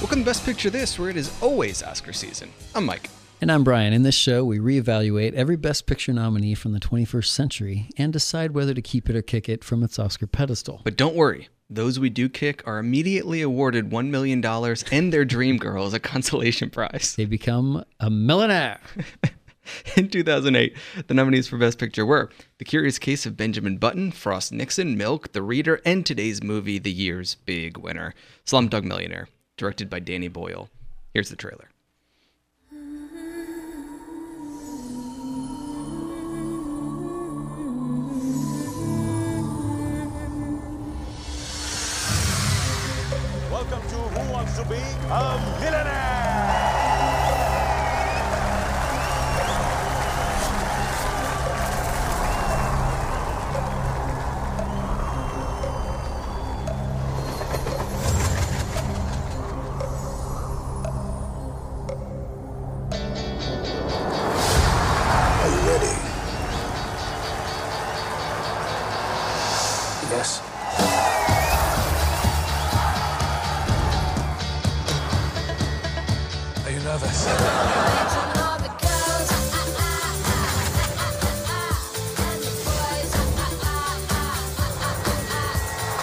Welcome to Best Picture This, where it is always Oscar season. I'm Mike. And I'm Brian. In this show, we reevaluate every Best Picture nominee from the 21st century and decide whether to keep it or kick it from its Oscar pedestal. But don't worry, those we do kick are immediately awarded $1 million and their dream girl as a consolation prize. They become a millionaire. In 2008, the nominees for Best Picture were The Curious Case of Benjamin Button, Frost Nixon, Milk, The Reader, and today's movie, the year's big winner, Slumdog Millionaire, directed by Danny Boyle. Here's the trailer. Welcome to Who Wants to Be a Millionaire?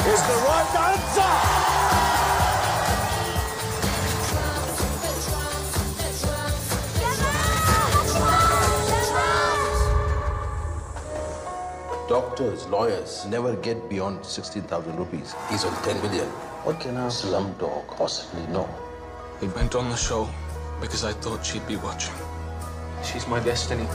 Is the right answer? Doctors, lawyers never get beyond 16,000 rupees. He's on 10 million. What can a slumdog possibly know? We went on the show because I thought she'd be watching. She's my destiny.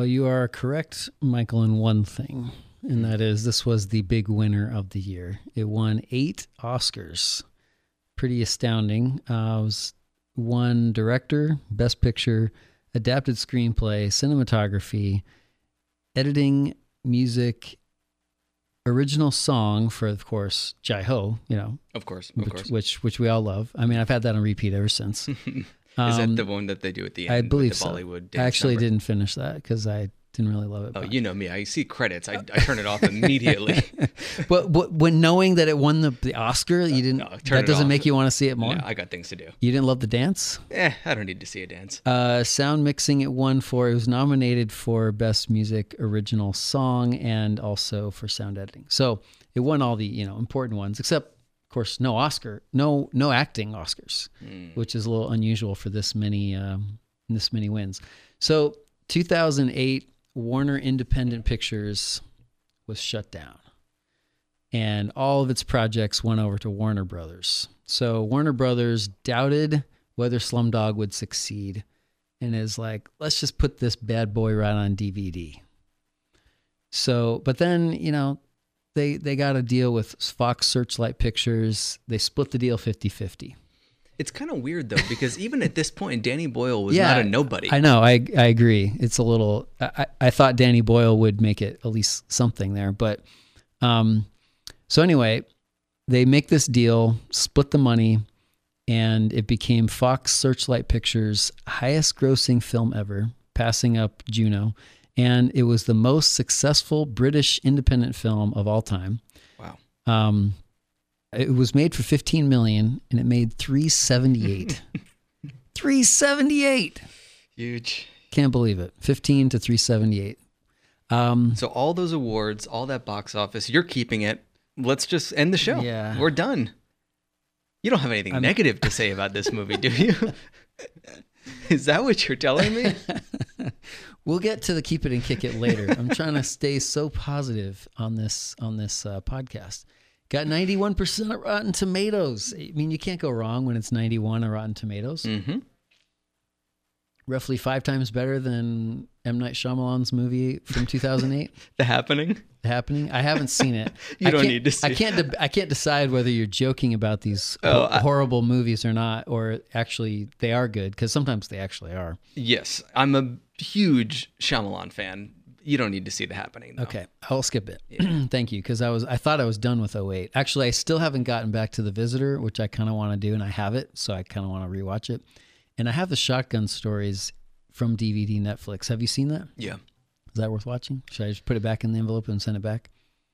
Well, you are correct, Michael, in one thing, and that is this was the big winner of the year. It won eight Oscars. Pretty astounding. Uh, it was one director, best picture, adapted screenplay, cinematography, editing, music, original song for, of course, Jai Ho, you know, Of course, of which, course. which which we all love. I mean, I've had that on repeat ever since. is Um, that the one that they do at the end? I believe the so. Bollywood I actually number? didn't finish that because I didn't really love it. Oh, but- you know me. I see credits. I, I turn it off immediately. but, but when knowing that it won the, the Oscar, you didn't. no, turn that doesn't off. make you want to see it more. no, I got things to do. You didn't love the dance. Eh, I don't need to see a dance. Uh, sound mixing it won for. It was nominated for best music original song and also for sound editing. So it won all the you know important ones, except of course no Oscar, no no acting Oscars, which is a little unusual for this many um, this many wins. So 2008, Warner Independent Pictures was shut down, and all of its projects went over to Warner Brothers. So Warner Brothers doubted whether Slumdog would succeed, and is like, let's just put this bad boy right on DVD. So, but then you know, they they got a deal with Fox Searchlight Pictures. They split the deal 50-50. It's kind of weird though because even at this point, Danny Boyle was not a nobody. I know. I I agree. It's a little. I, I I thought Danny Boyle would make it at least something there, but um, so anyway, they make this deal, split the money, and it became Fox Searchlight Pictures' highest-grossing film ever, passing up Juno, and it was the most successful British independent film of all time. Wow. Um, it was made for 15 million and it made 378. 378. Huge. Can't believe it. 15 to 378. Um, So all those awards, all that box office, you're keeping it. Let's just end the show. Yeah. We're done. You don't have anything negative to say about this movie, do you? Is that what you're telling me? We'll get to the keep it and kick it later. I'm trying to stay so positive on this on this uh, podcast. Got 91% of Rotten Tomatoes. I mean, you can't go wrong when it's 91 on Rotten Tomatoes. Mm-hmm. Roughly five times better than M. Night Shyamalan's movie from 2008. The Happening. The Happening. I haven't seen it. You I don't need to see I can't. De- I can't decide whether you're joking about these Oh, ho- I- horrible movies or not, or actually they are good because sometimes they actually are. Yes, I'm a huge Shyamalan fan. You don't need to see The Happening. Though. Okay, I'll skip it. Thank you, because I was I thought I was done with 08. Actually, I still haven't gotten back to The Visitor, which I kind of want to do, and I have it, so I kind of want to rewatch it. And I have the Shotgun Stories from DVD Netflix. Have you seen that? Yeah. Is that worth watching? Should I just put it back in the envelope and send it back?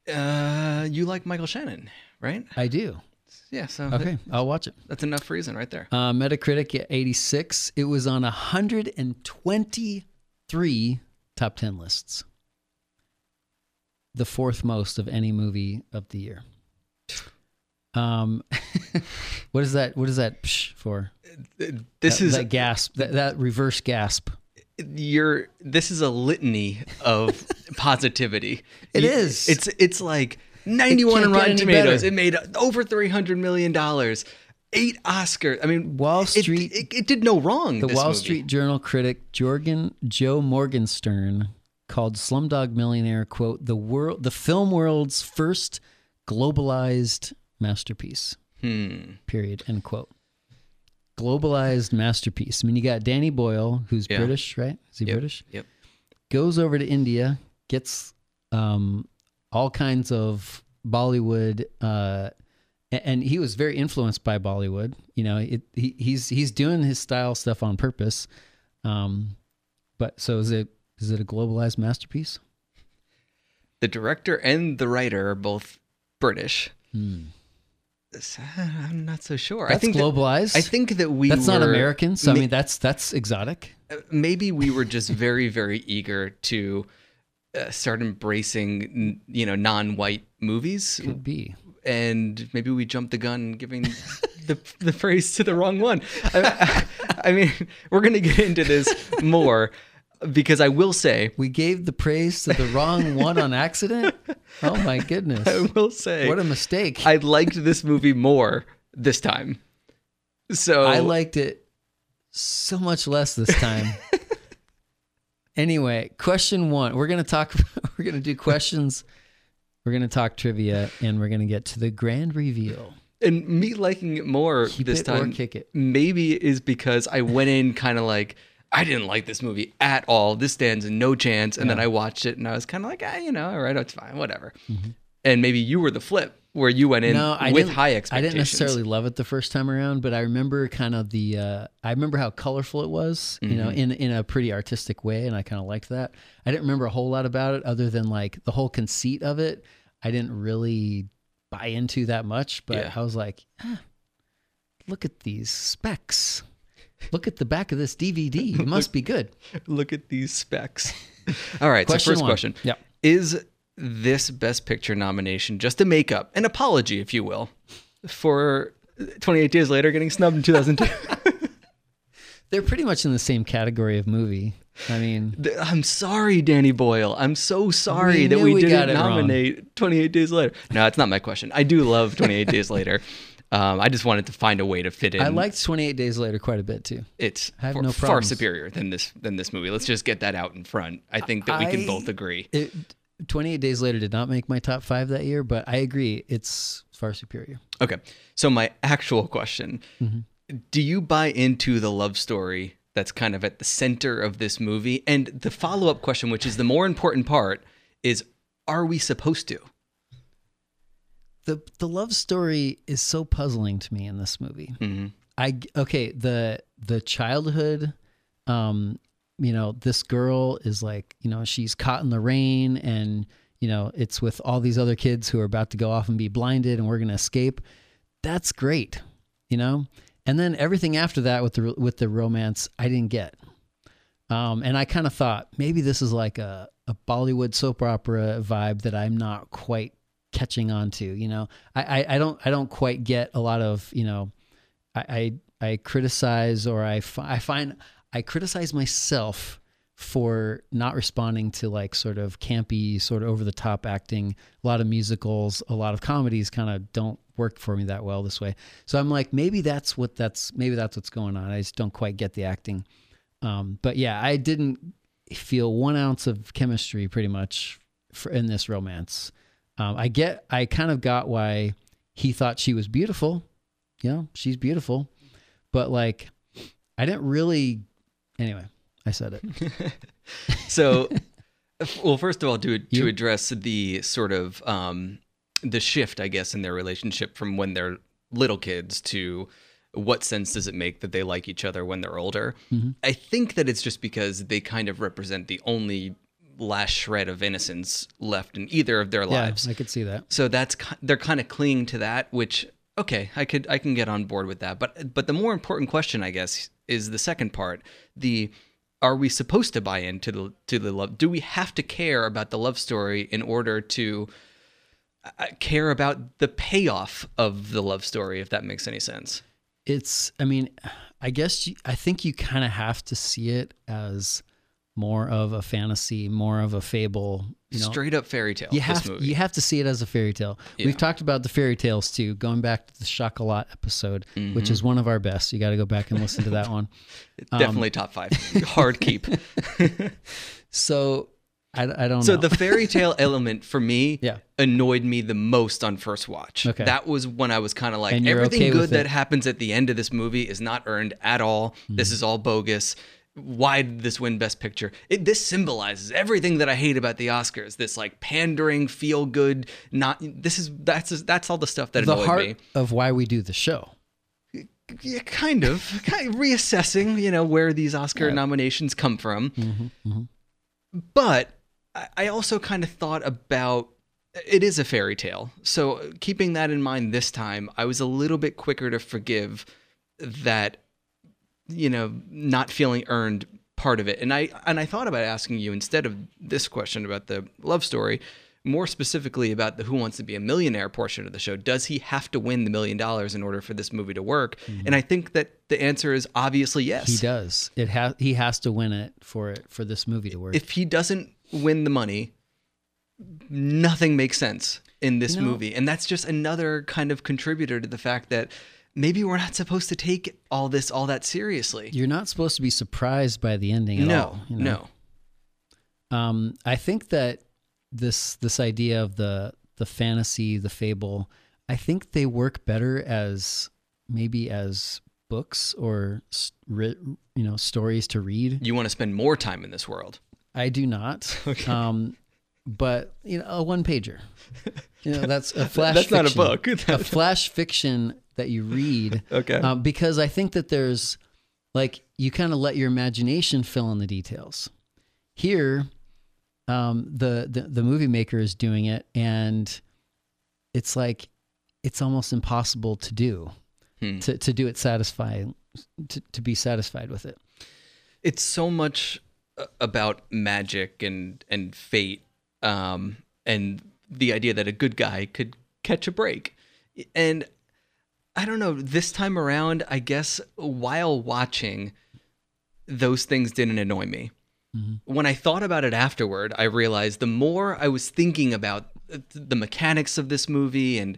Uh, you like Michael Shannon, right? I do. Yeah. So Okay, I'll watch it. that's enough reason right there. Uh, Metacritic at 86. It was on 123 top 10 lists. The fourth most of any movie of the year. Um, what is that? What is that psh for? This that, is that gasp, that, that reverse gasp. you're this is a litany of positivity. It It is. It's it's like 91 It on Rotten Tomatoes. better. It made over 300 million dollars. Eight Oscars. I mean, Wall it- Street- It, it, did no wrong. The Wall movie. Street Journal critic Jorgen Joe Morgenstern called Slumdog Millionaire quote the world the film world's first globalized masterpiece. Hmm. Period. End quote. Globalized masterpiece. I mean, you got Danny Boyle, who's Yeah. British, right? Is he Yep. British? Yep. Goes over to India, gets um, all kinds of Bollywood, uh, and he was very influenced by Bollywood. You know, it, he, he's he's doing his style stuff on purpose. Um, but so is it is it a globalized masterpiece? The director and the writer are both British. So, I'm not so sure. I. That's think that- globalized. I think that we that's not were- American. So I mean, that's that's exotic. maybe we were just very very eager to uh, start embracing you know non-white movies Could be. and maybe we jumped the gun giving the the praise to the wrong one I, I mean we're going to get into this more because I will say We gave the praise to the wrong one on accident. Oh my goodness! I will say What a mistake! I liked this movie more this time so I liked it so much less this time. anyway, question one. We're gonna talk. We're gonna do questions. We're gonna talk trivia, and we're gonna get to the grand reveal. and me liking it more Keep this it time kick it. maybe is because I went in kind of like I didn't like this movie at all. This stands no chance. And then I watched it and I was kind of like, ah, you know, all right, it's fine, whatever. And maybe you were the flip where you went in Mm-hmm. No, I with high I didn't necessarily love it the first time around, but I remember kind of the. Uh, I remember how colorful it was, you Mm-hmm. know, in in a pretty artistic way, and I kind of liked that. I didn't remember a whole lot about it, other than like the whole conceit of it. I didn't really buy into that much, but Yeah. I was like, ah, look at these specs. Look at the back of this DVD. It must be good. Look at these specs. all right, Question so first one. question. Yep. Is this Best Picture nomination just a makeup, an apology, if you will, for 28 Days Later getting snubbed in 2002? They're pretty much in the same category of movie. I mean, I'm sorry, Danny Boyle. I'm so sorry We that we, we didn't it wrong. nominate 28 Days Later. No, it's not my question. I do love 28 Days Later. Um, I just wanted to find a way to fit in. I liked 28 Days Later quite a bit too. it's I have far, no far superior than this than this movie. Let's just get that out in front. I think that we can both agree. It, 28 Days Later did not make my top five that year, but I agree. It's far superior. Okay, so my actual question: Mm-hmm. Do you buy into the love story that's kind of at the center of this movie? And the follow up question, which is the more important part, is: Are we supposed to? The, the love story is so puzzling to me in this movie. Mhm. I okay the the childhood, um, you know, this girl is like you know she's caught in the rain and you know it's with all these other kids who are about to go off and be blinded and we're gonna escape. That's great, you know. And then everything after that with the with the romance, I didn't get. Um, and I kind of thought maybe this is like a, a Bollywood soap opera vibe that I'm not quite catching on to. You know, I, I, I don't I don't quite get a lot of you know, I I, I criticize or I, fi- I find I criticize myself for not responding to like sort of campy, sort of over the top acting. A lot of musicals, a lot of comedies kind of don't work for me that well this way. So I'm like, maybe that's what that's maybe that's what's going on. I just don't quite get the acting. Um, but yeah, I didn't feel one ounce of chemistry pretty much for, in this romance. Um, I get, I kind of got why he thought she was beautiful. You know, she's beautiful, but like, I didn't really. Anyway, I said it. So, well, first of all, to to You? address the sort of um, the shift, I guess, in their relationship from when they're little kids to what sense does it make that they like each other when they're older? Mm-hmm. I think that it's just because they kind of represent the only last shred of innocence left in either of their yeah, lives. I could see that. So that's they're kind of clinging to that, which okay, I could I can get on board with that. But but the more important question, I guess, is the second part. The are we supposed to buy into the to the love? Do we have to care about the love story in order to uh, care about the payoff of the love story? If that makes any sense. It's, I mean, I guess you, I think you kind of have to see it as more of a fantasy, more of a fable. You know, Straight up fairy tale. you this have you have to see it as a fairy tale. Yeah. We've talked about the fairy tales too. Going back to the Chocolat episode, which Mm-hmm. is one of our best. You got to go back and listen to that one. um, Definitely top five. Hard keep. So I, I don't know. So know. the fairy tale element for me Yeah. annoyed me the most on first watch. Okay. That was when I was kind of like, everything okay good that happens at the end of this movie is not earned at all. Mm-hmm. This is all bogus. Why did this win Best Picture? It, this symbolizes everything that I hate about the Oscars. This like pandering, feel good, not. This is that's that's all the stuff that the heart me. of why we do the show. Yeah, kind of, kind of reassessing, you know, where these Oscar nominations come from. Mm-hmm, But I- I also kind of thought about it is a fairy tale. So keeping that in mind this time, I was a little bit quicker to forgive that, you know, not feeling earned part of it. And I and I thought about asking you instead of this question about the love story, more specifically about the Who Wants to Be a Millionaire portion of the show. Does he have to win the million dollars in order for this movie to work? And I think that the answer is obviously yes. Mm-hmm. He does. It has. He has to win it for it for this movie to work. if he doesn't win the money, nothing makes sense in this know- movie. And that's just another kind of contributor to the fact that maybe we're not supposed to take all this all that seriously. You're not supposed to be surprised by the ending at no, all. you know? no. Um, I think that this this idea of the the fantasy, the fable, I think they work better as maybe as books or you know stories to read. You want to spend more time in this world. I do not. Um, but you know, a one pager. You know, that's a flash. That's not a book. a flash fiction that you read. Okay. Um, because I think that there's like you kind of let your imagination fill in the details. Here, um, the, the the movie maker is doing it, and it's like it's almost impossible to do Hmm. to to do it satisfying to, to be satisfied with it. It's so much uh, about magic and and fate um and the idea that a good guy could catch a break. And I don't know, this time around, I guess while watching those things didn't annoy me. Mm-hmm. When I thought about it afterward, I realized the more I was thinking about the mechanics of this movie and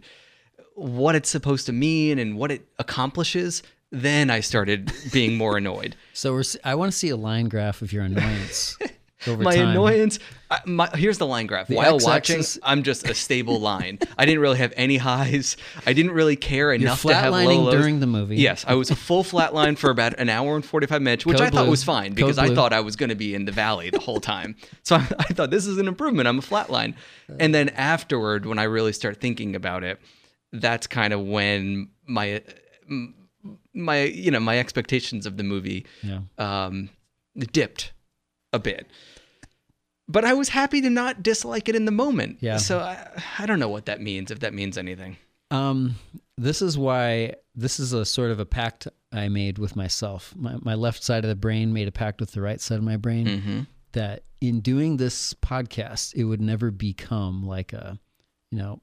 what it's supposed to mean and what it accomplishes, then I started being more annoyed. So I want to see a line graph of your annoyance over my time. annoyance. I, my, here's the line graph. The While watching, I'm just a stable line. I didn't really have any highs. I didn't really care enough to have low lows. during the movie. Yes, I was a full flat line for about an hour and 45 minutes, which Code I thought blue. was fine Code because I blue. thought I was going to be in the valley the whole time. So I, I thought this is an improvement. I'm a flat line. And then afterward, when I really start thinking about it, that's kind of when my my you know my expectations of the movie Yeah. um, dipped a bit. But I was happy to not dislike it in the moment. Yeah. So I, I don't know what that means, if that means anything. Um, this is why this is a sort of a pact I made with myself. My, my left side of the brain made a pact with the right side of my brain Mm-hmm. that in doing this podcast, it would never become like a, you know,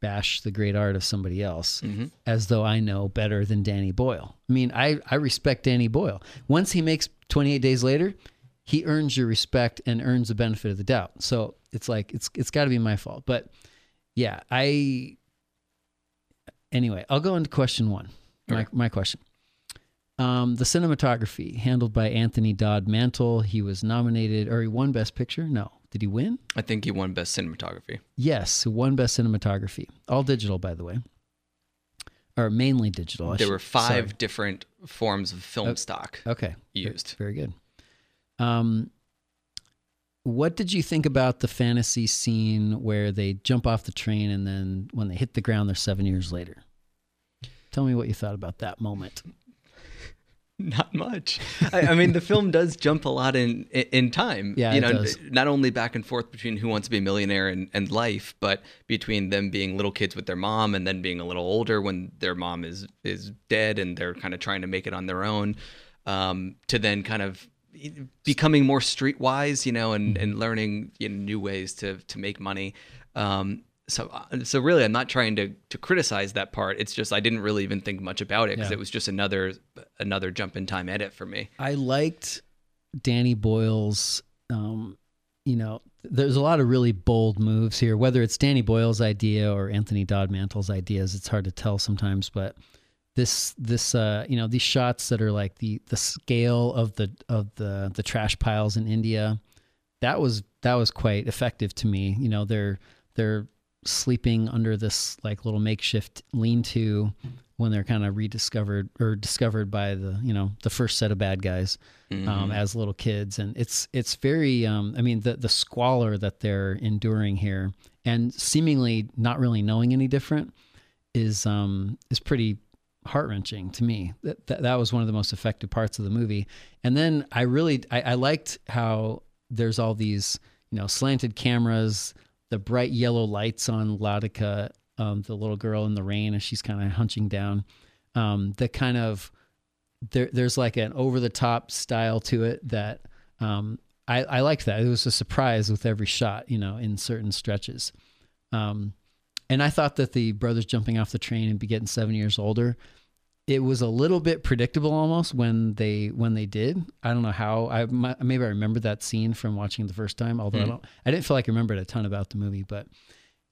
bash the great art of somebody else Mhm. as though I know better than Danny Boyle. I mean, I, I respect Danny Boyle. Once he makes 28 Days Later, he earns your respect and earns the benefit of the doubt. So it's like it's it's got to be my fault. But yeah, I anyway, I'll go into question one. My Okay. my question. Um, the cinematography handled by Anthony Dodd Mantle. He was nominated, or he won Best Picture. No, did he win? I think he won best cinematography. Yes, he won Best Cinematography. All digital, by the way, or mainly digital. I there should- were five sorry. different forms of film Oh. stock Okay, used. Very good. Um, what did you think about the fantasy scene where they jump off the train and then when they hit the ground, they're seven years later? Tell me what you thought about that moment. Not much. I, I mean, the film does jump a lot in in, time. Yeah, you it know, does. not only back and forth between Who Wants to Be a Millionaire and, and life, but between them being little kids with their mom and then being a little older when their mom is is dead and they're kind of trying to make it on their own. Um, to then kind of becoming more streetwise, you know, and, and learning you know, new ways to to make money. Um, so uh, so really, I'm not trying to to criticize that part. It's just I didn't really even think much about it because Yeah. it was just another another jump in time edit for me. I liked Danny Boyle's, um, you know, there's a lot of really bold moves here, whether it's Danny Boyle's idea or Anthony Dodd Mantle's ideas. It's hard to tell sometimes, but this, this, uh, you know, these shots that are like the, the scale of the, of the, the trash piles in India, that was, that was quite effective to me. You know, they're, they're sleeping under this like little makeshift lean-to when they're kind of rediscovered or discovered by the you know the first set of bad guys um, as little kids and it's it's very um, i mean the the squalor that they're enduring here and seemingly not really knowing any different is um is pretty heart-wrenching to me that, that that was one of the most effective parts of the movie and then i really i, I liked how there's all these you know slanted cameras the bright yellow lights on Latika, um, the little girl in the rain as she's kind of hunching down. Um, the kind of there, there's like an over the top style to it that um, I, I liked that. It was a surprise with every shot, you know, in certain stretches. Um, and I thought that the brothers jumping off the train and be getting seven years older, it was a little bit predictable almost when they when they did. I don't know how. I maybe I remember that scene from watching the first time. Although I don't, I didn't feel like I remembered a ton about the movie. But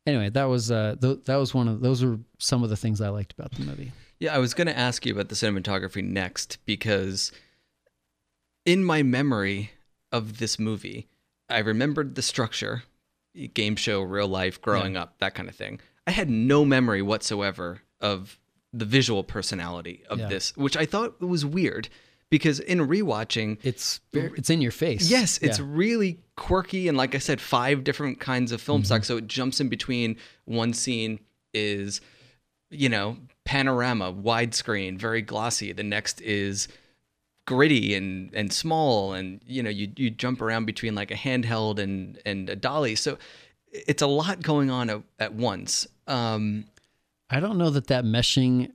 anyway, that was uh, th- that was one of those were some of the things I liked about the movie. Yeah, I was going to ask you about the cinematography next because in my memory of this movie, I remembered the structure, game show, real life, growing up, that kind of thing. I had no memory whatsoever of the visual personality of Yeah. this, which I thought was weird because in rewatching, It's it's in your face. Yes, it's Yeah. really quirky and like I said, five different kinds of film Mm-hmm. stock. So it jumps in between. One scene is, you know, panorama, widescreen, very glossy. The next is gritty and and small, and you know, you you jump around between like a handheld and and a dolly. So it's a lot going on at, at once. Um, I don't know that that meshing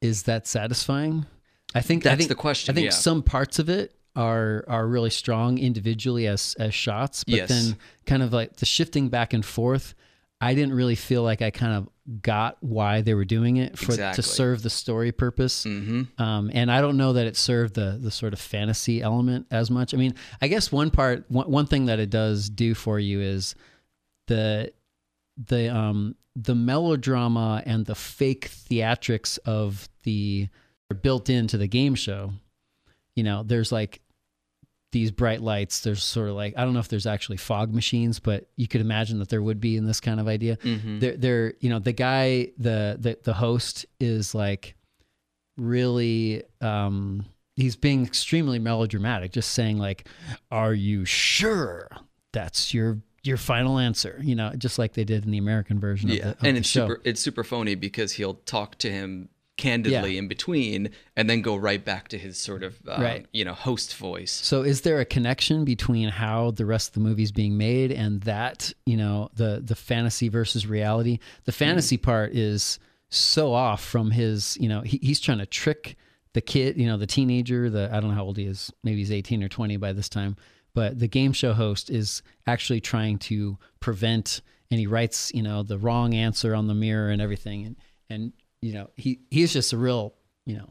is that satisfying. I think I That's think, the question, I think yeah. some parts of it are are really strong individually as as shots, but Yes. then kind of like the shifting back and forth. I didn't really feel like I kind of got why they were doing it for Exactly. to serve the story purpose. mhm. Um, and I don't know that it served the the sort of fantasy element as much. I mean, I guess one part, one, one thing that it does do for you is the the um the melodrama and the fake theatrics of the are built into the game show. You know, there's like these bright lights. There's sort of like I don't know if there's actually fog machines, but you could imagine that there would be in this kind of idea. They're, they're you know the guy the the the host is like really um he's being extremely melodramatic just saying like are you sure that's your your final answer you know just like they did in the american version Yeah, of the, of and it's super it's super phony because he'll talk to him candidly Yeah. in between and then go right back to his sort of um, Right. you know host voice. so is there a connection between how the rest of the movie's being made and that you know the the fantasy versus reality the fantasy part is so off from his you know he, he's trying to trick the kid you know the teenager the i don't know how old he is maybe he's 18 or 20 by this time but the game show host is actually trying to prevent and he writes you know the wrong answer on the mirror and everything and and you know he he's just a real you know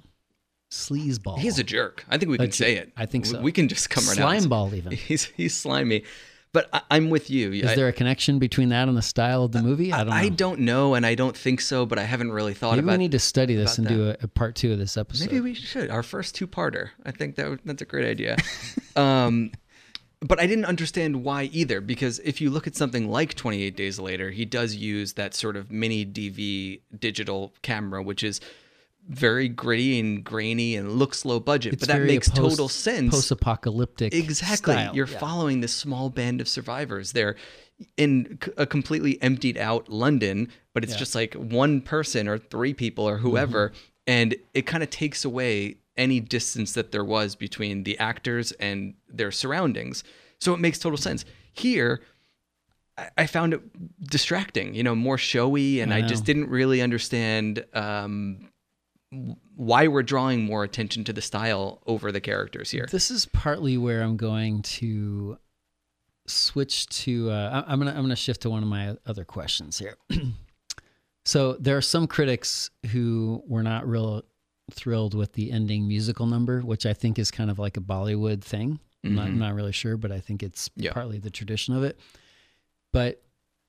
sleazeball. He's a jerk. I think we can say it. I think We- so. We can just come right out. Slimeball even. He's he's slimy, but I, I'm with you. Is there a connection between that and the style of the movie? I don't know. I don't know, and I don't think so. But I haven't really thought Maybe about. we need to study this and do a, a part two of this episode. Maybe we should. Our first two-parter. I think that that's a great idea. um, but I didn't understand why either, because if you look at something like 28 Days Later, he does use that sort of mini DV digital camera, which is very gritty and grainy and looks low budget. It's but that makes post- total sense. Post-apocalyptic. Exactly. style. You're Yeah. following this small band of survivors. They're in a completely emptied out London, but it's just like one person or three people or whoever. Mm-hmm. And it kind of takes away any distance that there was between the actors and their surroundings. So it makes total sense. Here, I- found it distracting, you know, more showy, and I I, just didn't really understand um, why we're drawing more attention to the style over the characters here. This is partly where I'm going to switch to. Uh, I'm gonna I'm gonna shift to one of my other questions here. so there are some critics who were not real thrilled with the ending musical number, which I think is kind of like a Bollywood thing. I'm, not, I'm not really sure, but I think it's Yeah. partly the tradition of it. But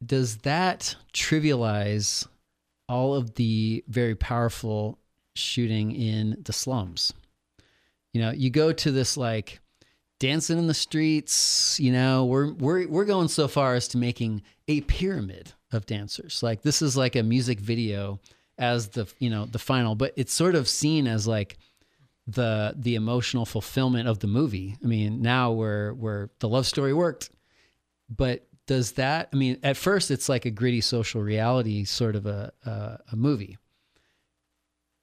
does that trivialize all of the very powerful shooting in the slums? You know, you go to this like dancing in the streets, you know, we're we're we're going so far as to making a pyramid of dancers. Like this is like a music video as the, you know, the final, but it's sort of seen as like the the emotional fulfillment of the movie. I mean, now where where the love story worked, but does that? I mean, at first it's like a gritty social reality sort of a a, a movie.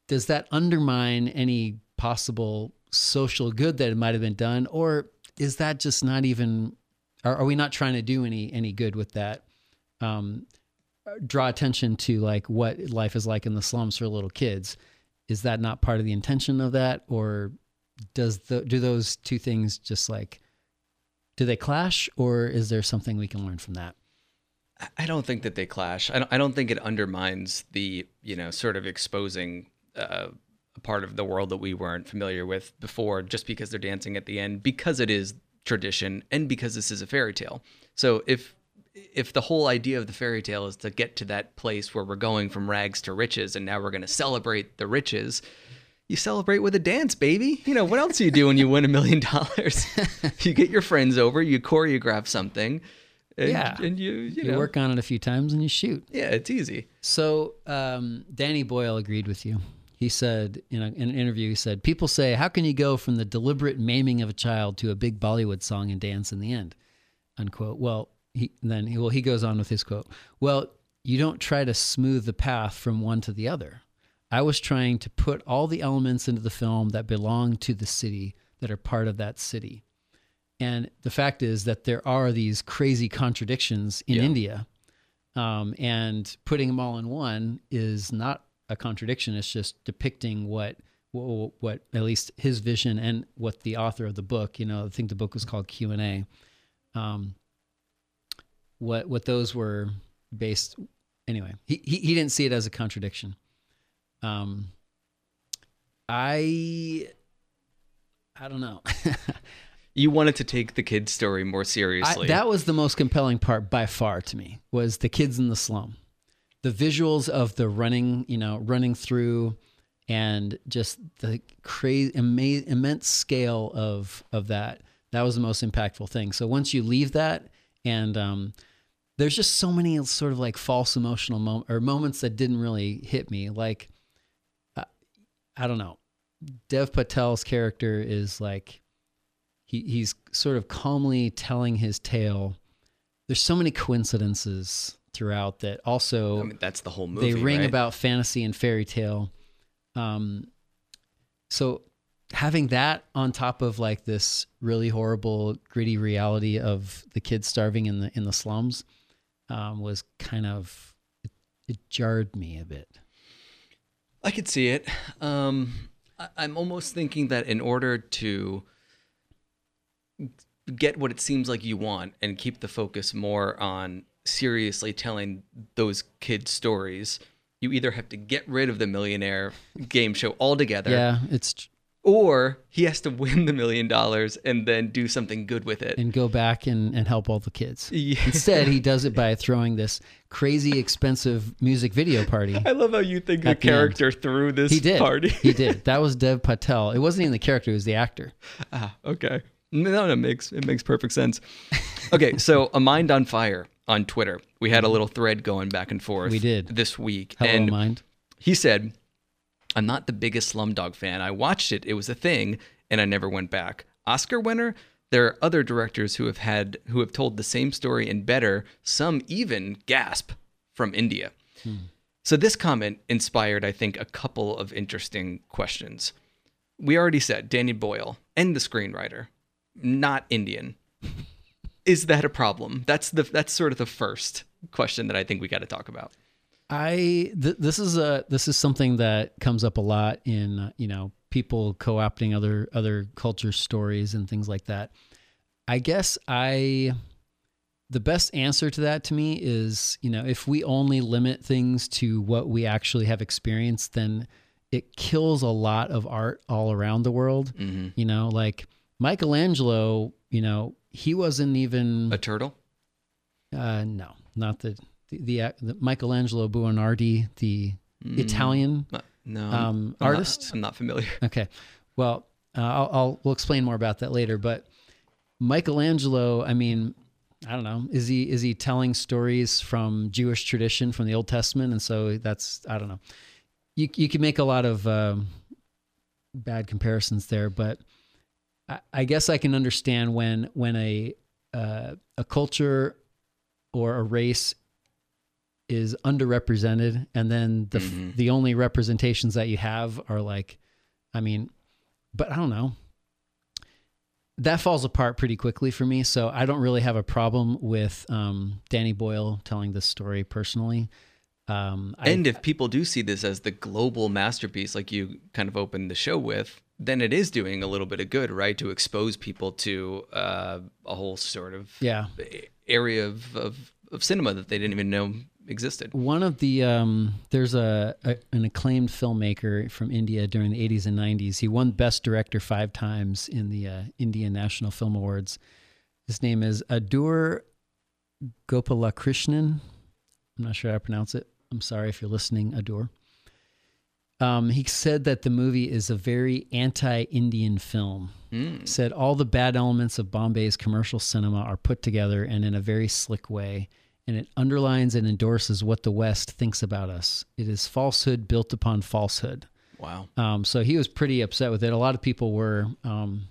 Does that undermine any possible social good that it might have been done, or is that just not even? Are, are we not trying to do any any good with that? Um, draw attention to like what life is like in the slums for little kids is that not part of the intention of that or does the do those two things just like do they clash or is there something we can learn from that I don't think that they clash. I don't, I don't think it undermines the, you know, sort of exposing uh, a part of the world that we weren't familiar with before just because they're dancing at the end, because it is tradition and because this is a fairy tale. So if if the whole idea of the fairy tale is to get to that place where we're going from rags to riches and now we're going to celebrate the riches, you celebrate with a dance, baby. You know, what else do you do when you win a million dollars? You get your friends over, you choreograph something. And, Yeah. and you you, you know, work on it a few times and you shoot yeah, it's easy. So um, Danny Boyle agreed with you. He said in, a, in an interview, he said, "People say, how can you go from the deliberate maiming of a child to a big Bollywood song and dance in the end?" Unquote. Well, he then he, well he goes on with his quote. Well, you don't try to smooth the path from one to the other. I was trying to put all the elements into the film that belong to the city that are part of that city. And the fact is that there are these crazy contradictions in Yeah. India um, and putting them all in one is not a contradiction. It's just depicting what, what, what at least his vision and what the author of the book, you know, I think the book was called Q and A. Um, what what those were based. Anyway, he, he he didn't see it as a contradiction. Um, I I don't know. You wanted to take the kid's story more I, seriously. that was the most compelling part by far to me was the kids in the slum the visuals of the running you know running through and just the crazy ama- immense scale of of that that was the most impactful thing so once you leave that and um there's just so many sort of like false emotional mom- or moments that didn't really hit me like uh, i don't know dev patel's character is like he, he's sort of calmly telling his tale. There's so many coincidences throughout that also I mean, that's the whole movie. they ring right? about fantasy and fairy tale. Um, so having that on top of like this really horrible, gritty reality of the kids starving in the in the slums um, was kind of it, it jarred me a bit. I could see it. Um, I, I'm almost thinking that in order to get what it seems like you want and keep the focus more on seriously telling those kids stories, you either have to get rid of the millionaire game show altogether, Yeah, it's or he has to win the million dollars and then do something good with it. and go back and, and help all the kids. Yeah. Instead, he does it by throwing this crazy expensive music video party. I love how you think the At the character threw this He did. party. he did. That was Dev Patel. It wasn't even the character; it was the actor. Ah, okay. No, no, it makes it makes perfect sense. Okay, so a mind on fire on Twitter. We had a little thread going back and forth. We did. this week, Hello, and mind. he said, "I'm not the biggest Slumdog fan. I watched it; it was a thing, and I never went back. Oscar winner." There are other directors who have had who have told the same story and better. Some even gasp from India. Hmm. So this comment inspired, I think, a couple of interesting questions. We already said Danny Boyle and the screenwriter, not Indian. Is that a problem? That's the that's sort of the first question that I think we got to talk about. I th- this is a this is something that comes up a lot in uh, you know people co-opting other other culture stories and things like that. I guess I the best answer to that to me is you know if we only limit things to what we actually have experienced, then it kills a lot of art all around the world. You know, like Michelangelo, you know, he wasn't even A turtle? uh, no, not the the, the, the Michelangelo Buonardi, the Italian. Uh, No, Um, I'm not- artist? I'm not familiar. Okay, well, uh, I'll, I'll we'll explain more about that later. But Michelangelo, I mean, I don't know, is he is he telling stories from Jewish tradition from the Old Testament, and so that's I don't know. You you can make a lot of um, bad comparisons there, but I, I guess I can understand when when a uh, a culture or a race is underrepresented and then the f the only representations that you have are like i mean but i don't know. That falls apart pretty quickly for me so i don't really have a problem with um, danny boyle telling this story personally. Um, I, and if people do see this as the global masterpiece, like you kind of opened the show with, then it is doing a little bit of good, right? To expose people to uh, a whole sort of yeah. area of, of, of cinema that they didn't even know existed. One of the um, there's a, a an acclaimed filmmaker from India during the 80s and 90s. He won Best Director five times in the uh, Indian National Film Awards. His name is Adoor Gopalakrishnan. I'm not sure how to pronounce it. I'm sorry if you're listening, Adur. Um, he said that the movie is a very anti-Indian film. Said all the bad elements of Bombay's commercial cinema are put together and in a very slick way, and it underlines and endorses what the West thinks about us. It is falsehood built upon falsehood. Wow. Um, so he was pretty upset with it. A lot of people were. Um,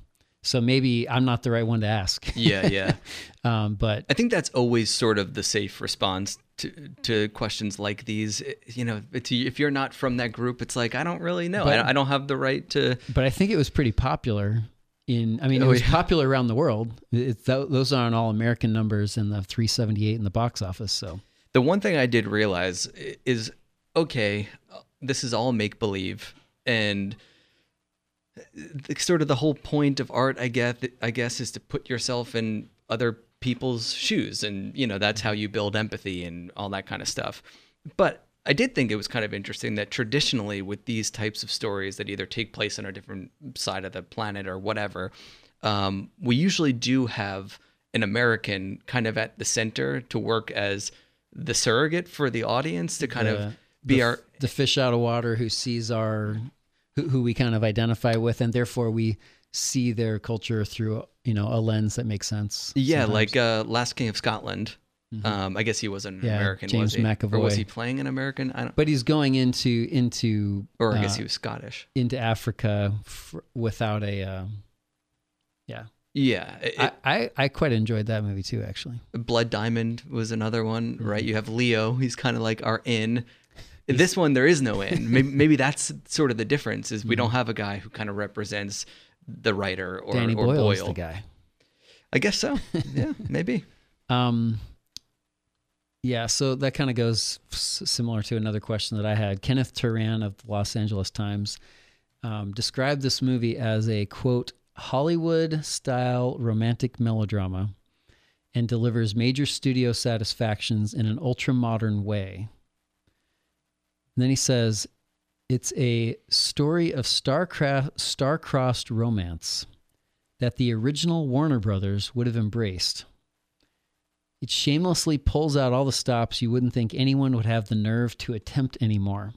so maybe I'm not the right one to ask. Yeah, yeah. um, but I think that's always sort of the safe response to to questions like these. You know, it's, if you're not from that group, it's like I don't really know. But- I, I don't have the right to. but I think it was pretty popular. In I mean, it Oh, was yeah. popular around the world. It, th- those aren't all American numbers in the 378 in the box office. So The one thing I did realize is okay, uh, this is all make believe, and uh, the, sort of the whole point of art, I guess, I guess, is to put yourself in other people's shoes, and you know that's how you build empathy and all that kind of stuff. But I did think it was kind of interesting that traditionally, with these types of stories that either take place on a different side of the planet or whatever, um, we usually do have an American kind of at the center to work as the surrogate for the audience to kind the- of be the, our the fish out of water who sees our who, who we kind of identify with, and therefore we see their culture through you know a lens that makes sense. yeah, sometimes. like uh, Last King of Scotland. Um, I guess he wasn't an Yeah, American, James was he? Or was he playing an American? I don't. but he's going into into Or I guess uh, he was Scottish. into Africa f- without a. Uh, yeah, Yeah, it- I, I I quite enjoyed that movie too. Actually, Blood Diamond was another one, Mm-hmm. right? You have Leo. He's kind of like our in. This one, there is no in. Maybe, maybe that's sort of the difference. Is we don't have a guy who kind of represents the writer or, Mm-hmm. Danny or Boyle is Boyle. the guy. I guess so. Yeah, maybe. Um, yeah, so that kind of goes similar to another question that I had. Kenneth Turan of the Los Angeles Times um, described this movie as a quote Hollywood style romantic melodrama and delivers major studio satisfactions in an ultra modern way. And then he says, It's a story of star-cra- star-crossed romance that the original Warner Brothers would have embraced. It shamelessly pulls out all the stops you wouldn't think anyone would have the nerve to attempt anymore.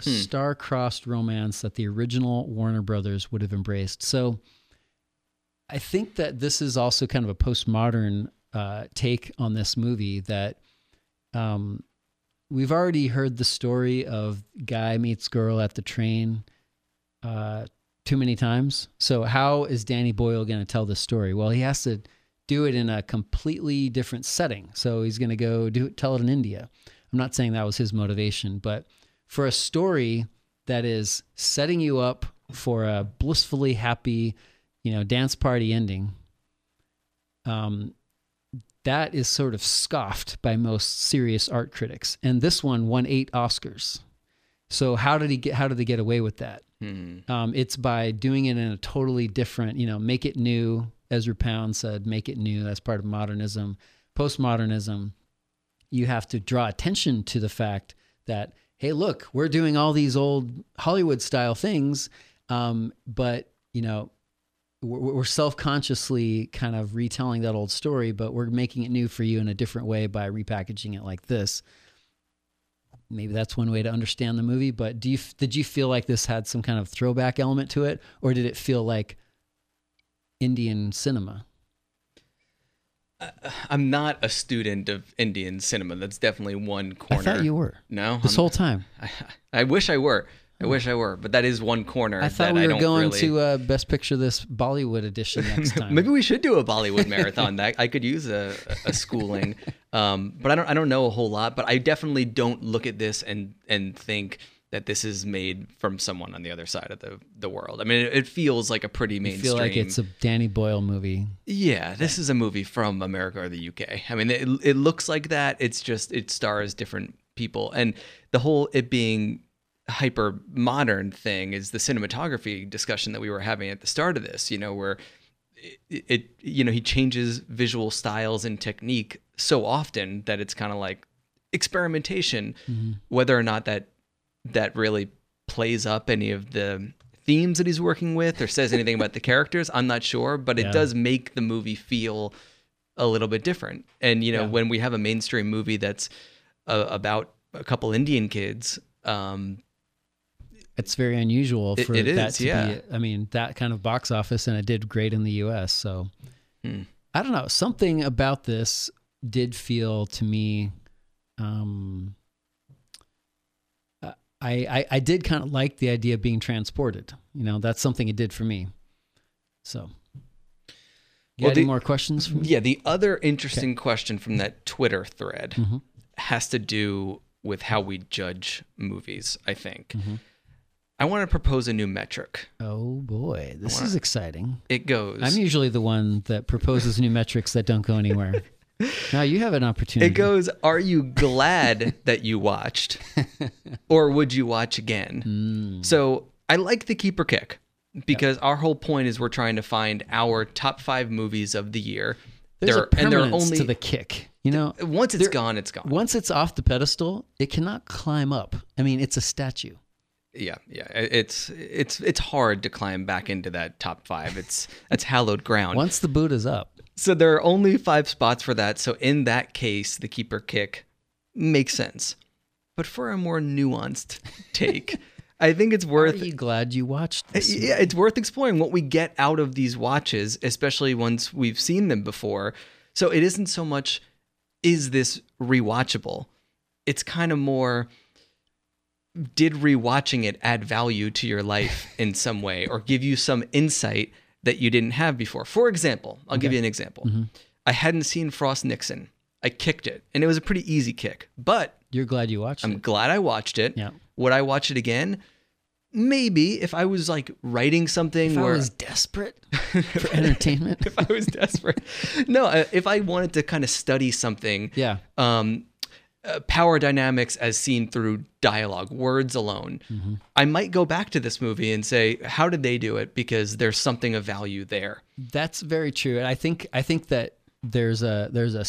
Hmm. Star-crossed romance that the original Warner Brothers would have embraced. So, I think that this is also kind of a postmodern uh, take on this movie that um, we've already heard the story of guy meets girl at the train uh, too many times. So how is Danny Boyle going to tell this story? Well, he has to do it in a completely different setting. So he's going to go do tell it in India. I'm not saying that was his motivation, but for a story that is setting you up for a blissfully happy, you know, dance party ending, um, that is sort of scoffed by most serious art critics. And this one won eight Oscars. So how did he get? How did they get away with that? Hmm. Um, it's by doing it in a totally different, you know, make it new. Ezra Pound said, "Make it new." That's part of modernism. Postmodernism, you have to draw attention to the fact that, hey, look, we're doing all these old Hollywood style things, um, but you know, we're, we're self-consciously kind of retelling that old story, but we're making it new for you in a different way by repackaging it like this. Maybe that's one way to understand the movie. But do you did you feel like this had some kind of throwback element to it, or did it feel like Indian cinema? I'm not a student of Indian cinema. That's definitely one corner. I thought you were No, this I'm- whole time. I, I wish I were. I wish I were, but that is one corner. I thought we were going really... to uh, Best Picture this Bollywood edition next time. Maybe we should do a Bollywood marathon. That I could use a, a schooling, um, but I don't. I don't know a whole lot. But I definitely don't look at this and and think that this is made from someone on the other side of the the world. I mean, it, it feels like a pretty mainstream. feel like it's a Danny Boyle movie. Yeah, this is a movie from America or the UK. I mean, it, it looks like that. It's just it stars different people, and the whole it being hyper modern thing is the cinematography discussion that we were having at the start of this. You know, where it, it you know he changes visual styles and technique so often that it's kind of like experimentation. Mm-hmm. Whether or not that that really plays up any of the themes that he's working with or says anything about the characters, I'm not sure, but it Yeah. does make the movie feel a little bit different. And you know, Yeah. when we have a mainstream movie that's uh, about a couple Indian kids, um, It's very unusual It- for it that is, to yeah. be. I mean, that kind of box office, and it did great in the U.S. So Hmm. I don't know. Something about this did feel to me. Um, I, I I did kind of like the idea of being transported. You know, that's something it did for me. So, Well, got any more questions yeah, the other interesting question from that Twitter thread Mm-hmm. has to do with how we judge movies, I think. Mm-hmm. I want to propose a new metric. Oh boy, this is exciting. It goes I'm usually the one that proposes new metrics that don't go anywhere. now you have an opportunity. It goes, Are you glad that you watched? Or would you watch again? Hmm. So I like the keeper kick because our whole point is we're trying to find our top five movies of the year. There's There- a permanence only to the kick. You know, once it's there- gone, it's gone. once it's off the pedestal, it cannot climb up. I mean, it's a statue. yeah, yeah. It's it's it's hard to climb back into that top five. It's that's hallowed ground. Once the boot is up, So there are only five spots for that. So in that case, the keeper kick makes sense. But for a more nuanced take, I think it's worth. are you glad you watched this? yeah, it's worth exploring what we get out of these watches, especially once we've seen them before. So it isn't so much is this rewatchable? It's kind of more did rewatching it add value to your life in some way or give you some insight that you didn't have before? For example, I'll give you an example. I hadn't seen Frost Nixon. I kicked it, and it was a pretty easy kick. But You're glad you watched I'm it. glad I watched it. Yeah. Would I watch it again? Maybe if I was like writing something If I was desperate for entertainment. if I was desperate. No, uh, if I wanted to kind of study something, yeah. um, uh, power dynamics as seen through dialogue, words alone, Mm-hmm. I might go back to this movie and say, how did they do it? Because there's something of value there. That's very true. And I think I think that there's a there's a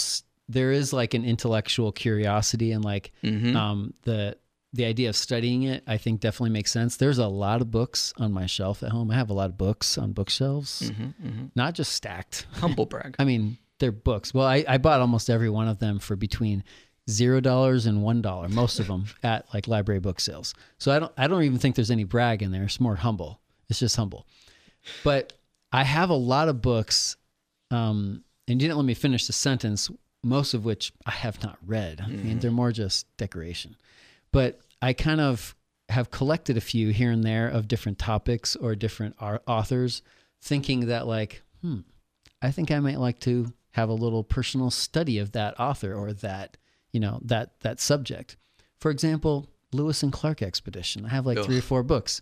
there is like an intellectual curiosity and like Mm-hmm. um the the idea of studying it, I think definitely makes sense. There's a lot of books on my shelf at home. I have a lot of books on bookshelves, Mm-hmm, not just stacked. Humble brag. I mean, they're books. Well, I, I bought almost every one of them for between zero dollars and one dollar. Most of them at like library book sales. So I don't I don't even think there's any brag in there. It's more humble. It's just humble. But I have a lot of books, um, and you didn't let me finish the sentence. Most of which I have not read. I mean, they're more just decoration. But I kind of have collected a few here and there of different topics or different authors, thinking that like, hmm, I think I might like to have a little personal study of that author or that, you know, that that subject. For example, Lewis and Clark Expedition. I have like three or four books.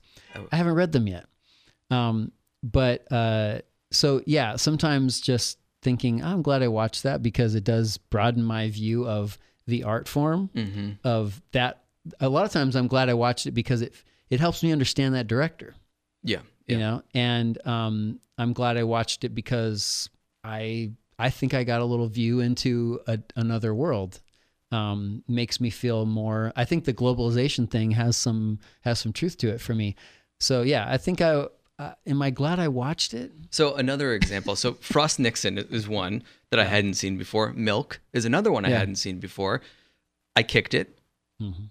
I haven't read them yet. Um, but uh, so yeah, sometimes just thinking, I'm glad I watched that because it does broaden my view of the art form of that. A lot of times, I'm glad I watched it because it it helps me understand that director Yeah. you know and um, i'm glad i watched it because i i think i got a little view into a, another world um, makes me feel more i think the globalization thing has some has some truth to it for me so yeah i think i uh, am i glad i watched it So another example. So Frost Nixon is one that I hadn't seen before. Milk is another one I Yeah. hadn't seen before. I kicked it.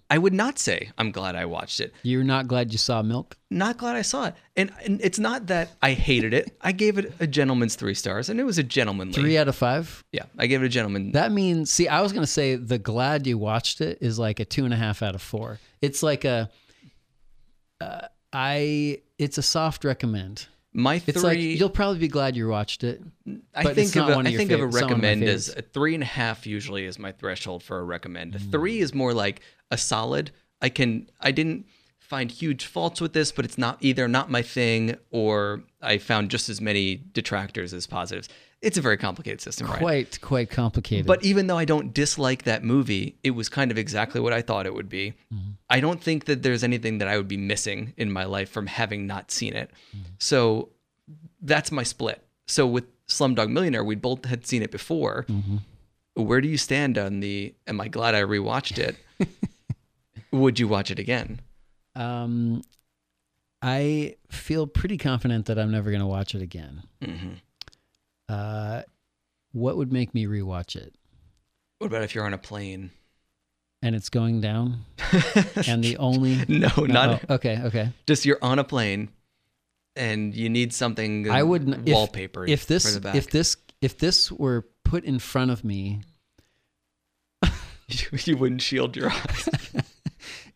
I would not say I'm glad I watched it. you're not glad you saw milk Not glad I saw it. And, and it's not that I hated it. I gave it a gentleman's three stars, and it was a gentlemanly. three out of five Yeah, I gave it a gentleman. That means, see, I was gonna say the glad you watched it is like a two and a half out of four. It's like a, uh, I, it's a soft recommend. My It's like three. you'll probably be glad you watched it. I think of a, of I think of a fav- it's not one of recommend as a three and a half. Usually is my threshold for a recommend. Mm. A three is more like a solid. I can. I didn't find huge faults with this, but it's not either not my thing or I found just as many detractors as positives. It's a very complicated system, right? Quite, quite complicated. But even though I don't dislike that movie, it was kind of exactly what I thought it would be. Mm-hmm. I don't think that there's anything that I would be missing in my life from having not seen it. Mm-hmm. So that's my split. So with Slumdog Millionaire, we both had seen it before. Mm-hmm. Where do you stand on the am I glad I rewatched it? would you watch it again? um, I feel pretty confident that I'm never gonna watch it again. Mm-hmm. Uh, what would make me rewatch it? What about if you're on a plane? And it's going down, and the only No, not oh, okay, okay. just you're on a plane and you need something I would n- if- wallpaper if this for the back. if this if this were put in front of me you wouldn't shield your eyes.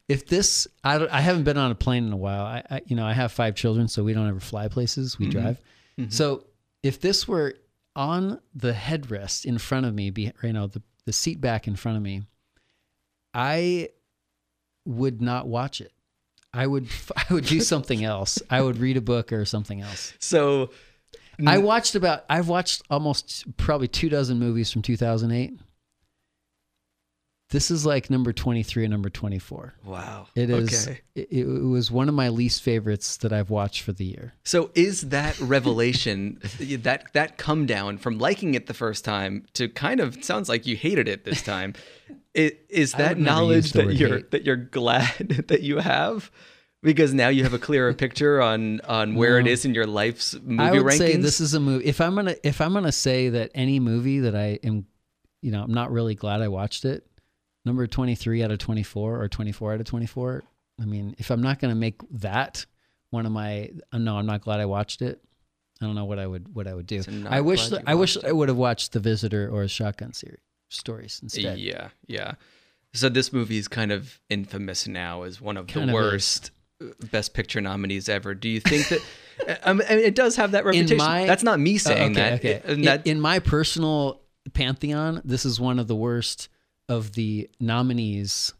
If this I, I haven't been on a plane in a while. I, I you know i have five children so we don't ever fly places. We mm-hmm. drive. Mm-hmm. So if this were on the headrest in front of me be you know the, the seat back in front of me i would not watch it. I would i would do something else. I would read a book or something else. So i watched about i've watched almost probably two dozen movies from 2008 this is like number 23 and number 24 wow. It is. Okay. It, it was one of my least favorites that I've watched for the year. So is that revelation that that come down from liking it the first time to kind of sounds like you hated it this time? i- Is that knowledge that you're hate. that you're glad that you have? Because now you have a clearer picture on on where it No. is in your life's movie I would rankings. say this is a movie. If I'm gonna if I'm gonna say that any movie that I am, you know, I'm not really glad I watched it. Number 23 out of 24 or 24 out of 24. I mean, if I'm not gonna make that one of my, uh, no, I'm not glad I watched it. I don't know what I would what I would do. So I wish that, I wish watched I would have watched The Visitor or a Shotgun series stories instead. Yeah, yeah. So this movie is kind of infamous now as one of Kind the of worst uh, best picture nominees ever. Do you think that I mean, it does have that reputation? my- That's not me Oh, saying that. Okay. And In- that in, my personal pantheon, this is one of the worst of the nominees.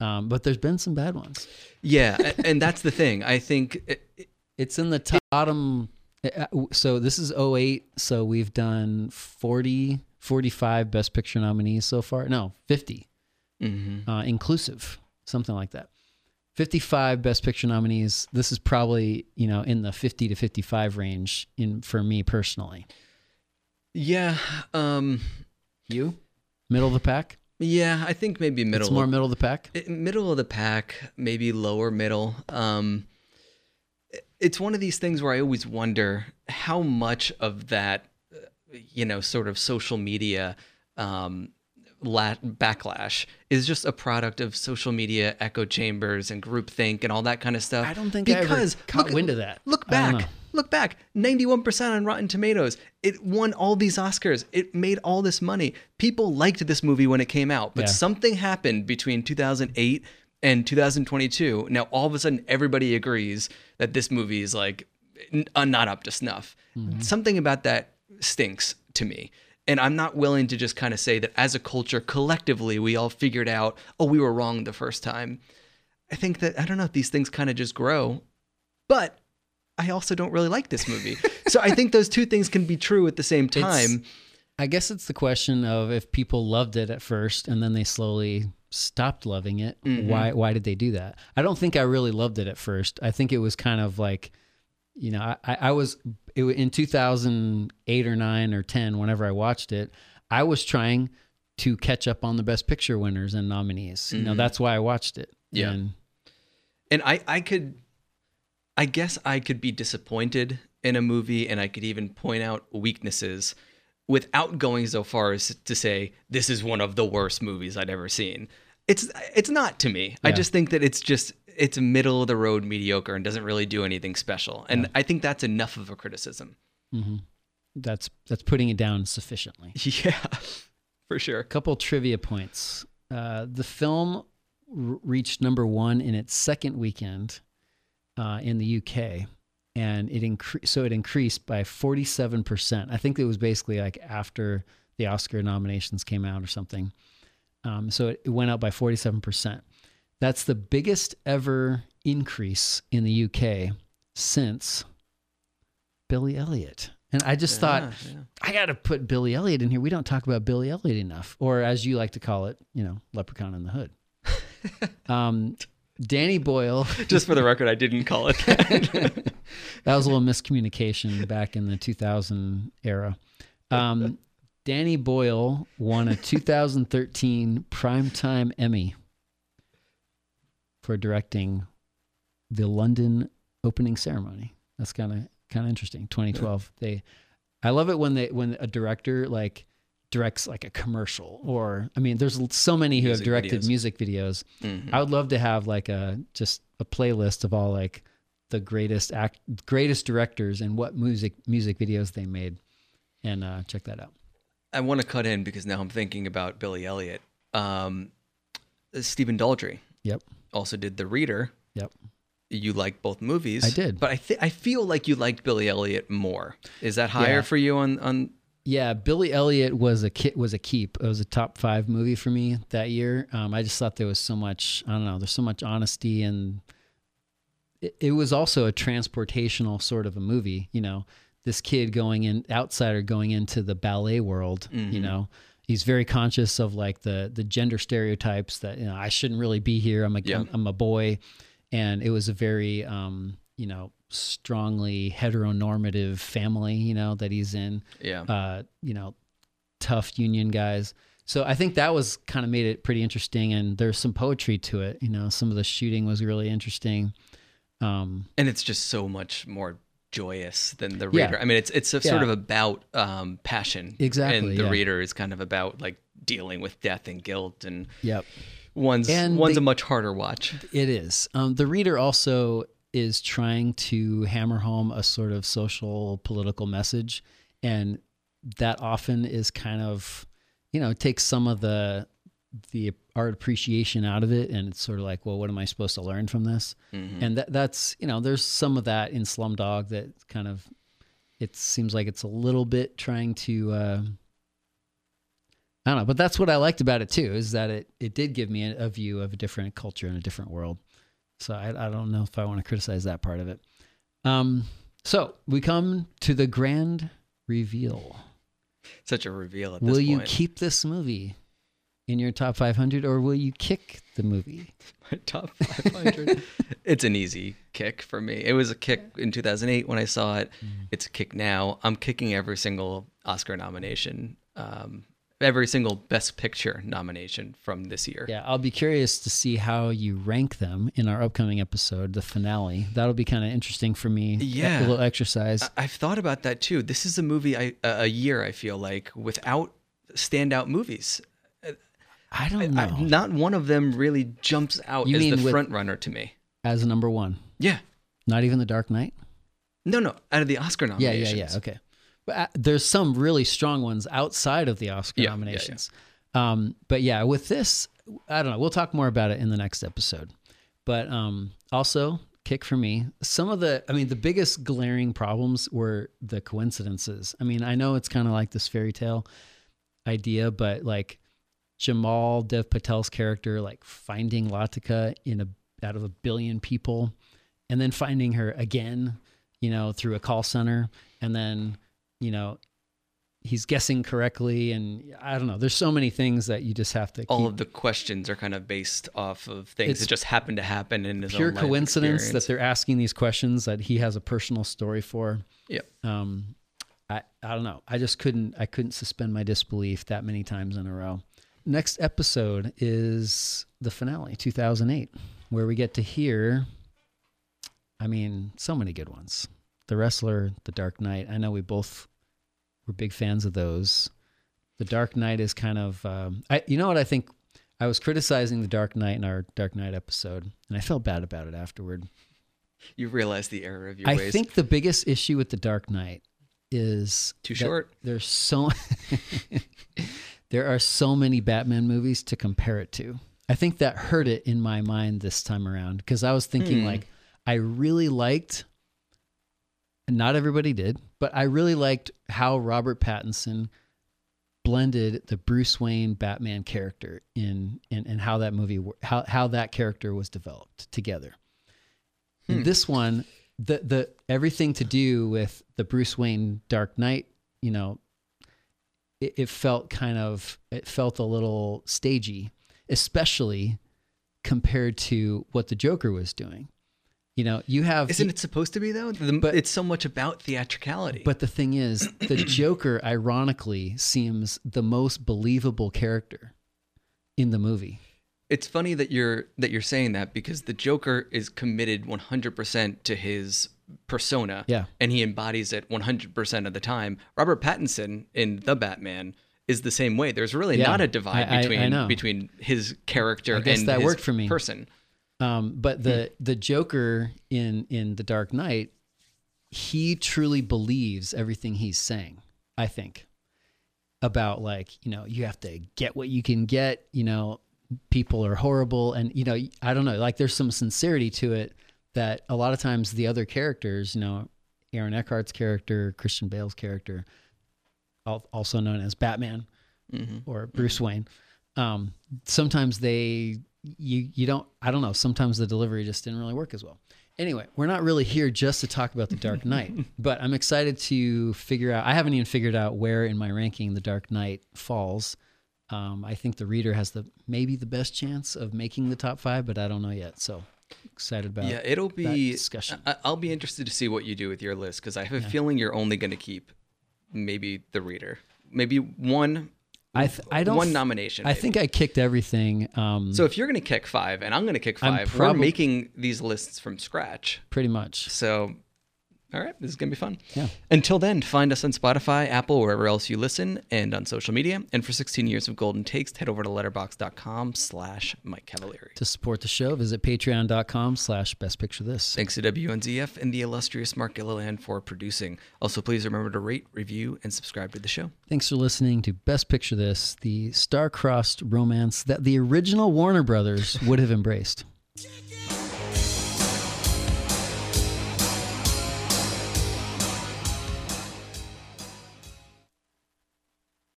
Um, but there's been some bad ones. yeah, and that's the thing. I think it- It's in the top bottom. uh, So this is 08. So we've done 40, 45 Best Picture nominees so far. No, 50, mhm. uh, inclusive, something like that. 55 Best Picture nominees. This is probably you know in the 50 to 55 range in for me personally. yeah. Um, You, middle of the pack. Yeah, I think maybe middle. It's more middle of the pack. middle of the pack, maybe lower middle. Um, it's one of these things where I always wonder how much of that, uh, you know, sort of social media um, la- backlash is just a product of social media echo chambers and groupthink and all that kind of stuff. I don't think I ever caught look- wind of that. Look back. Look back. 91% on Rotten Tomatoes. It won all these Oscars. It made all this money. People liked this movie when it came out, but Yeah. something happened between 2008 and 2022. Now, all of a sudden, everybody agrees that this movie is like not up to snuff. Mm-hmm. Something about that stinks to me. And I'm not willing to just kind of say that as a culture, collectively, we all figured out, oh, we were wrong the first time. I think that, I don't know, if these things kind of just grow. But I also don't really like this movie. so I think those two things can be true at the same time. I guess it's the question of if people loved it at first and then they slowly stopped loving it. Mm-hmm. Why? Why did they do that? I don't think I really loved it at first. I think it was kind of like, you know, I, I was it, in 2008 or nine or 10. Whenever I watched it, I was trying to catch up on the Best Picture winners and nominees. You know, that's why I watched it. Mm-hmm. Yeah. And and I, I could I guess I could be disappointed in a movie and I could even point out weaknesses without going so far as to say this is one of the worst movies I'd ever seen. It's it's not to me. I just think that it's just it's middle of the road mediocre and doesn't really do anything special. And I think that's enough of a criticism. that's that's putting it down sufficiently. Yeah. For sure. A couple trivia points. Uh, the film r- reached number one in its second weekend uh, in the UK, and it increased. So it increased by forty seven percent. I think it was basically like after the Oscar nominations came out or something. Um, so it, it went up by forty seven percent. That's the biggest ever increase in the UK since Billy Elliot. And I just thought, yeah. I got to put Billy Elliot in here. We don't talk about Billy Elliot enough, or as you like to call it, you know, Leprechaun in the Hood. um, Danny Boyle. Just for the record, I didn't call it that. That was a little miscommunication back in the 2000 era. Um, Danny Boyle won a 2013 Primetime Emmy for directing the London opening ceremony. That's kind of kind of interesting. 2012. They, I love it when they when a director like directs like a commercial or I mean, there's so many who have directed videos. music videos. Mhm. I would love to have like a just a playlist of all like the greatest act greatest directors and what music music videos they made, and uh, check that out. I want to cut in because now I'm thinking about Billy Elliot. Um, Stephen Daldry Yep. also did The Reader. Yep. You like both movies. I did. but I th- I feel like you liked Billy Elliot more. Is that higher Yeah. for you on on? Yeah, Billy Elliot was a kit was a keep. It was a top five movie for me that year. Um, I just thought there was so much. I don't know. There's so much honesty and it, it was also a transportational sort of a movie. You know, this kid going in, outsider going into the ballet world. You know, he's very conscious of like the the gender stereotypes that you know I shouldn't really be here. I'm a Yeah. am a boy, and it was a very um, you know strongly heteronormative family. You know that he's in Yeah. uh, you know, tough union guys. So I think that was kind of made it pretty interesting, and there's some poetry to it. You know, some of the shooting was really interesting. Um, and it's just so much more joyous than the Yeah. reader. I mean, it's it's a sort of about um, passion. Exactly, And the yeah. reader is kind of about like dealing with death and guilt, and yep, one's And one's they- a much harder watch. it is. Um, the reader also is trying to hammer home a sort of social political message, and that often is kind of, you know, takes some of the the art appreciation out of it, and it's sort of like, well, what am I supposed to learn from this? And that that's you know, there's some of that in Slumdog that kind of, it seems like it's a little bit trying to. Uh, I don't know, but that's what I liked about it too, is that it, it did give me a, a view of a different culture and a different world. So I, I don't know if I want to criticize that part of it. Um, so we come to the grand reveal. Such a reveal at this Will you keep this movie in your top 500 or will you kick the movie? My top 500. it's an easy kick for me. It was a kick in 2008 when I saw it. Mm-hmm. It's a kick now. I'm kicking every single Oscar nomination um, every single Best Picture nomination from this year. Yeah, I'll be curious to see how you rank them in our upcoming episode, the finale. That'll be kind of interesting for me. Yeah. a little exercise. I- I've thought about that too. This is a movie I a a year I feel like without standout movies. I don't know. I, not one of them really jumps out You as the with- front runner to me. As number one, Yeah. not even The Dark Knight. No, no, out of the Oscar nominations. yeah, yeah. yeah. Okay, there's some really strong ones outside of the Oscar Yeah, yeah, yeah. nominations. Um, but yeah, with this, I don't know. We'll talk more about it in the next episode. But um, also, kick for me. Some of the, I mean, the biggest glaring problems were the coincidences. I mean, I know it's kind of like this fairy tale idea, but like Jamal Dev Patel's character, like finding Latika in a out of a billion people, and then finding her again, you know, through a call center, and then, you know, he's guessing correctly, and I don't know. There's so many things that you just have to All keep of the questions are kind of based off of things It's that just happen to happen in his pure coincidence experience. that they're asking these questions that he has a personal story for. Yeah. Um, I I don't know. I just couldn't I couldn't suspend my disbelief that many times in a row. Next episode is the finale, 2008, where we get to hear. I mean, so many good ones. The Wrestler, The Dark Knight. I know we both were big fans of those. The Dark Knight is kind of, um, I you know what I think. I was criticizing The Dark Knight in our Dark Knight episode, and I felt bad about it afterward. You realize the error of your I ways. I think the biggest issue with The Dark Knight is Too short. There's so there are so many Batman movies to compare it to. I think that hurt it in my mind this time around because I was thinking Hmm. like I really liked not everybody did, but I really liked how Robert Pattinson blended the Bruce Wayne Batman character in and and how that movie how how that character was developed together. In hmm. this one, the the everything to do with the Bruce Wayne Dark Knight, you know, it, it felt kind of it felt a little stagey, especially compared to what the Joker was doing. You know, you have Isn't it supposed to be though? The, But- it's so much about theatricality. but the thing is, the Joker, ironically, seems the most believable character in the movie. it's funny that you're that you're saying that because the Joker is committed 100% to his persona. Yeah. And he embodies it 100% of the time. Robert Pattinson in The Batman is the same way. There's really Yeah. not a divide I- I- I between between his character and that his worked for me. person. Um, but the Hmm. the Joker in in the Dark Knight, he truly believes everything he's saying. I think about like you know you have to get what you can get. You know, people are horrible, and you know I don't know. Like there's some sincerity to it that a lot of times the other characters, you know, Aaron Eckhart's character, Christian Bale's character, also known as Batman Mm-hmm. or Bruce Wayne. Um, sometimes they you you don't I don't know. Sometimes the delivery just didn't really work as well. Anyway, we're not really here just to talk about the Dark Knight, but I'm excited to figure out. I haven't even figured out where in my ranking the Dark Knight falls. Um, I think the reader has the maybe the best chance of making the top five, but I don't know yet. So excited about Yeah, it'll be discussion. I, I'll be interested to see what you do with your list because I have a feeling you're only going to keep maybe the reader, maybe one. I th- I don't one nomination. I maybe. think I kicked everything. Um, so. If you're going to kick five and I'm going to kick 5 prob- we're making these lists from scratch. pretty much. So, all right, this is going to be fun. Yeah. Until then, find us on Spotify, Apple, wherever else you listen, and on social media. And for 16 years of golden takes, head over to letterboxd.com slash Mike Cavalieri. To support the show, visit patreon.com slash best picture this. Thanks to WNZF and the illustrious Mark Gilliland for producing. Also, please remember to rate, review, and subscribe to the show. Thanks for listening to Best Picture This, the star-crossed romance that the original Warner Brothers would have embraced.